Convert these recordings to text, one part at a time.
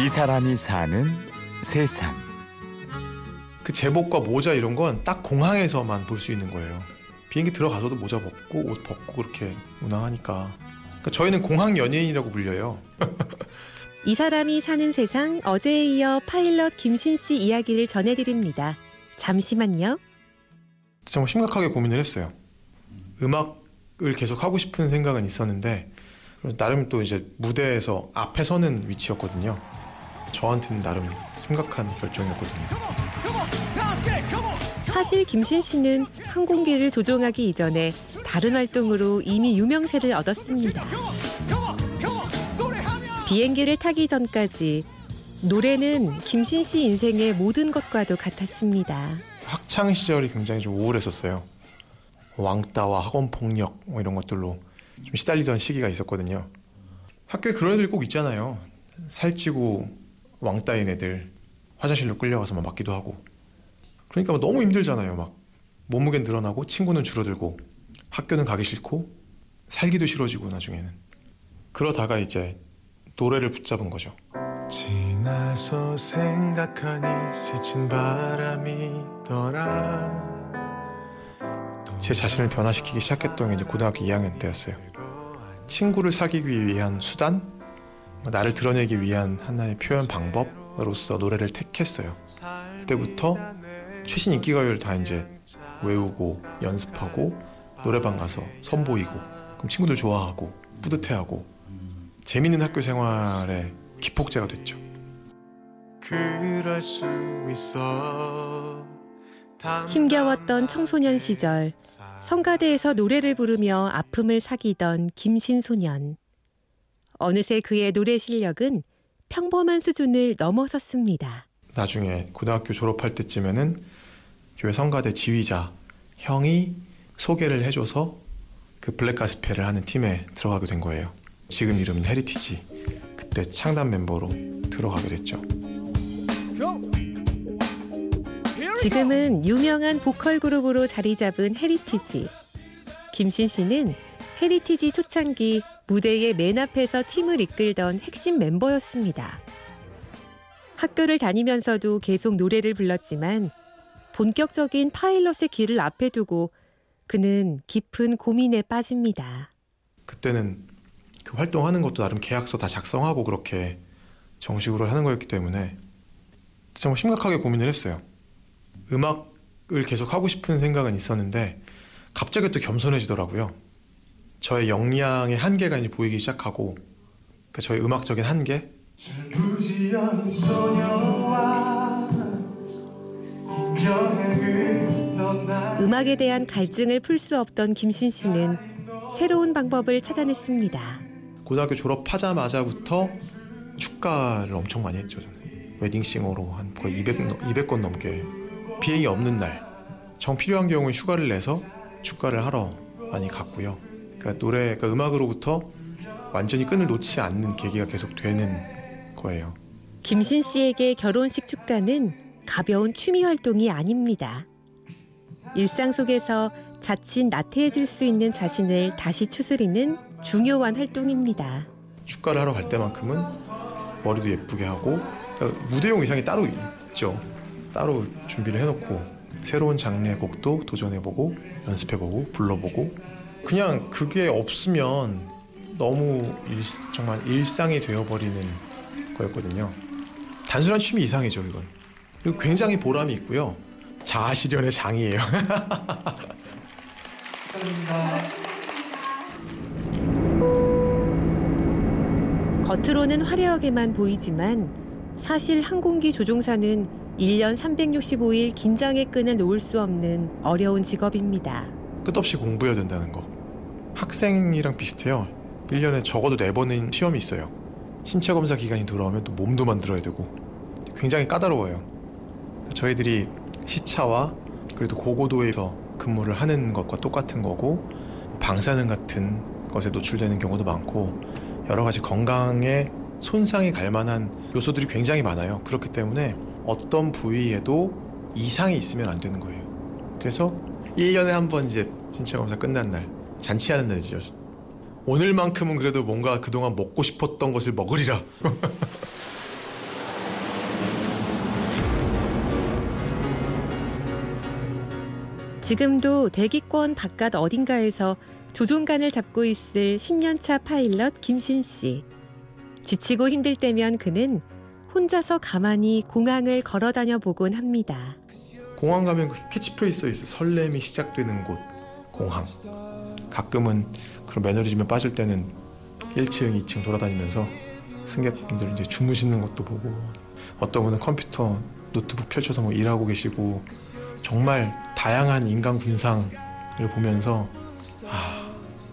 이 사람이 사는 세상. 그 제복과 모자 이런 건 딱 공항에서만 볼 수 있는 거예요. 비행기 들어가서도 모자 벗고 옷 벗고 그렇게 운항하니까. 그러니까 저희는 공항 연예인이라고 불려요. 이 사람이 사는 세상 어제에 이어 파일럿 김신 씨 이야기를 전해드립니다. 잠시만요. 정말 심각하게 고민을 했어요. 음악을 계속 하고 싶은 생각은 있었는데 나름 또 이제 무대에서 앞에 서는 위치였거든요. 저한테는 나름 심각한 결정이었거든요. 사실 김신 씨는 항공기를 조종하기 이전에 다른 활동으로 이미 유명세를 얻었습니다. 비행기를 타기 전까지 노래는 김신 씨 인생의 모든 것과도 같았습니다. 학창 시절이 굉장히 좀 우울했었어요. 왕따와 학원 폭력 뭐 이런 것들로 좀 시달리던 시기가 있었거든요. 학교에 그런 애들 꼭 있잖아요. 살찌고 왕따인 애들 화장실로 끌려가서 막 맞기도 하고. 그러니까 너무 힘들잖아요. 막 몸무게 늘어나고 친구는 줄어들고 학교는 가기 싫고 살기도 싫어지고 나중에는. 그러다가 이제 노래를 붙잡은 거죠. 지나서 생각하니 스친 바람이더라. 제 자신을 변화시키기 시작했던 게 이제 고등학교 2학년 때였어요. 친구를 사귀기 위한 수단, 나를 드러내기 위한 하나의 표현 방법으로서 노래를 택했어요. 그때부터 최신 인기 가요를 다 이제 외우고 연습하고 노래방 가서 선보이고 그럼 친구들 좋아하고 뿌듯해하고 재밌는 학교 생활의 기폭제가 됐죠. 그럴 수 있어. 힘겨웠던 청소년 시절 성가대에서 노래를 부르며 아픔을 삭이던 김신소년. 어느새 그의 노래 실력은 평범한 수준을 넘어섰습니다. 나중에 고등학교 졸업할 때쯤에는 교회 성가대 지휘자 형이 소개를 해줘서 그 black gospel을 하는 팀에 들어가게 된 거예요. 지금 이름은 헤리티지. 그때 창단 멤버로 들어가게 됐죠. 지금은 유명한 보컬 그룹으로 자리 잡은 헤리티지. 김신 씨는 헤리티지 초창기 무대의 맨 앞에서 팀을 이끌던 핵심 멤버였습니다. 학교를 다니면서도 계속 노래를 불렀지만 본격적인 파일럿의 길을 앞에 두고 그는 깊은 고민에 빠집니다. 그때는 그 활동하는 것도 나름 계약서 다 작성하고 그렇게 정식으로 하는 거였기 때문에 정말 심각하게 고민을 했어요. 음악을 계속 하고 싶은 생각은 있었는데 갑자기 또 겸손해지더라고요. 저의 역량의 한계가 이제 보이기 시작하고 그러니까 저의 음악적인 한계. 음악에 대한 갈증을 풀 수 없던 김신 씨는 새로운 방법을 찾아냈습니다. 고등학교 졸업하자마자부터 축가를 엄청 많이 했죠. 저는. 웨딩싱어로 한 거의 200, 200건 넘게 비행이 없는 날, 정 필요한 경우에 휴가를 내서 축가를 하러 많이 갔고요. 그러니까 노래, 그러니까 음악으로부터 완전히 끈을 놓지 않는 계기가 계속 되는 거예요. 김신 씨에게 결혼식 축가는 가벼운 취미 활동이 아닙니다. 일상 속에서 자칫 나태해질 수 있는 자신을 다시 추스리는 중요한 활동입니다. 축가를 하러 갈 때만큼은 머리도 예쁘게 하고 그러니까 무대용 의상이 따로 있죠. 따로 준비를 해놓고 새로운 장르의 곡도 도전해보고 연습해보고 불러보고 그냥 그게 없으면 너무 일, 정말 일상이 되어버리는 거였거든요. 단순한 취미 이상이죠 이건. 그리고 굉장히 보람이 있고요. 자아실현의 장이에요. 겉으로는 화려하게만 보이지만 사실 항공기 조종사는 1년 365일 긴장의 끈을 놓을 수 없는 어려운 직업입니다. 끝없이 공부해야 된다는 거. 학생이랑 비슷해요. 1년에 적어도 4번은 시험이 있어요. 신체 검사 기간이 돌아오면 또 몸도 만들어야 되고 굉장히 까다로워요. 저희들이 시차와 그래도 고고도에서 근무를 하는 것과 똑같은 거고 방사능 같은 것에 노출되는 경우도 많고 여러 가지 건강에 손상이 갈 만한 요소들이 굉장히 많아요. 그렇기 때문에 어떤 부위에도 이상이 있으면 안 되는 거예요. 그래서 1년에 한 번 이제 신체 검사 끝난 날 잔치하는 날이죠. 오늘만큼은 그래도 뭔가 그동안 먹고 싶었던 것을 먹으리라. 지금도 대기권 바깥 어딘가에서 조종간을 잡고 있을 10년차 파일럿 김신 씨. 지치고 힘들 때면 그는 혼자서 가만히 공항을 걸어 다녀 보곤 합니다. 공항 가면 그 캐치프레이즈가 있어요. 설렘이 시작되는 곳 공항. 가끔은 그런 매너리즘에 빠질 때는 1층, 2층 돌아다니면서 승객분들 이제 주무시는 것도 보고 어떤 분은 컴퓨터, 노트북 펼쳐서 뭐 일하고 계시고 정말 다양한 인간 군상을 보면서 아,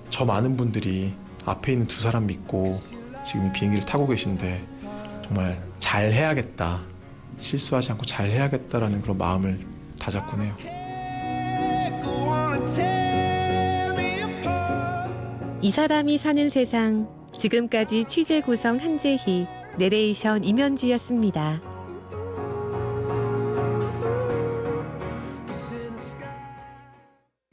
저 많은 분들이 앞에 있는 두 사람 믿고 지금 이 비행기를 타고 계신데 정말 잘 해야겠다. 실수하지 않고 잘 해야겠다라는 그런 마음을 다잡곤 해요. 이 사람이 사는 세상 지금까지 취재 구성 한재희 내레이션 임현주였습니다.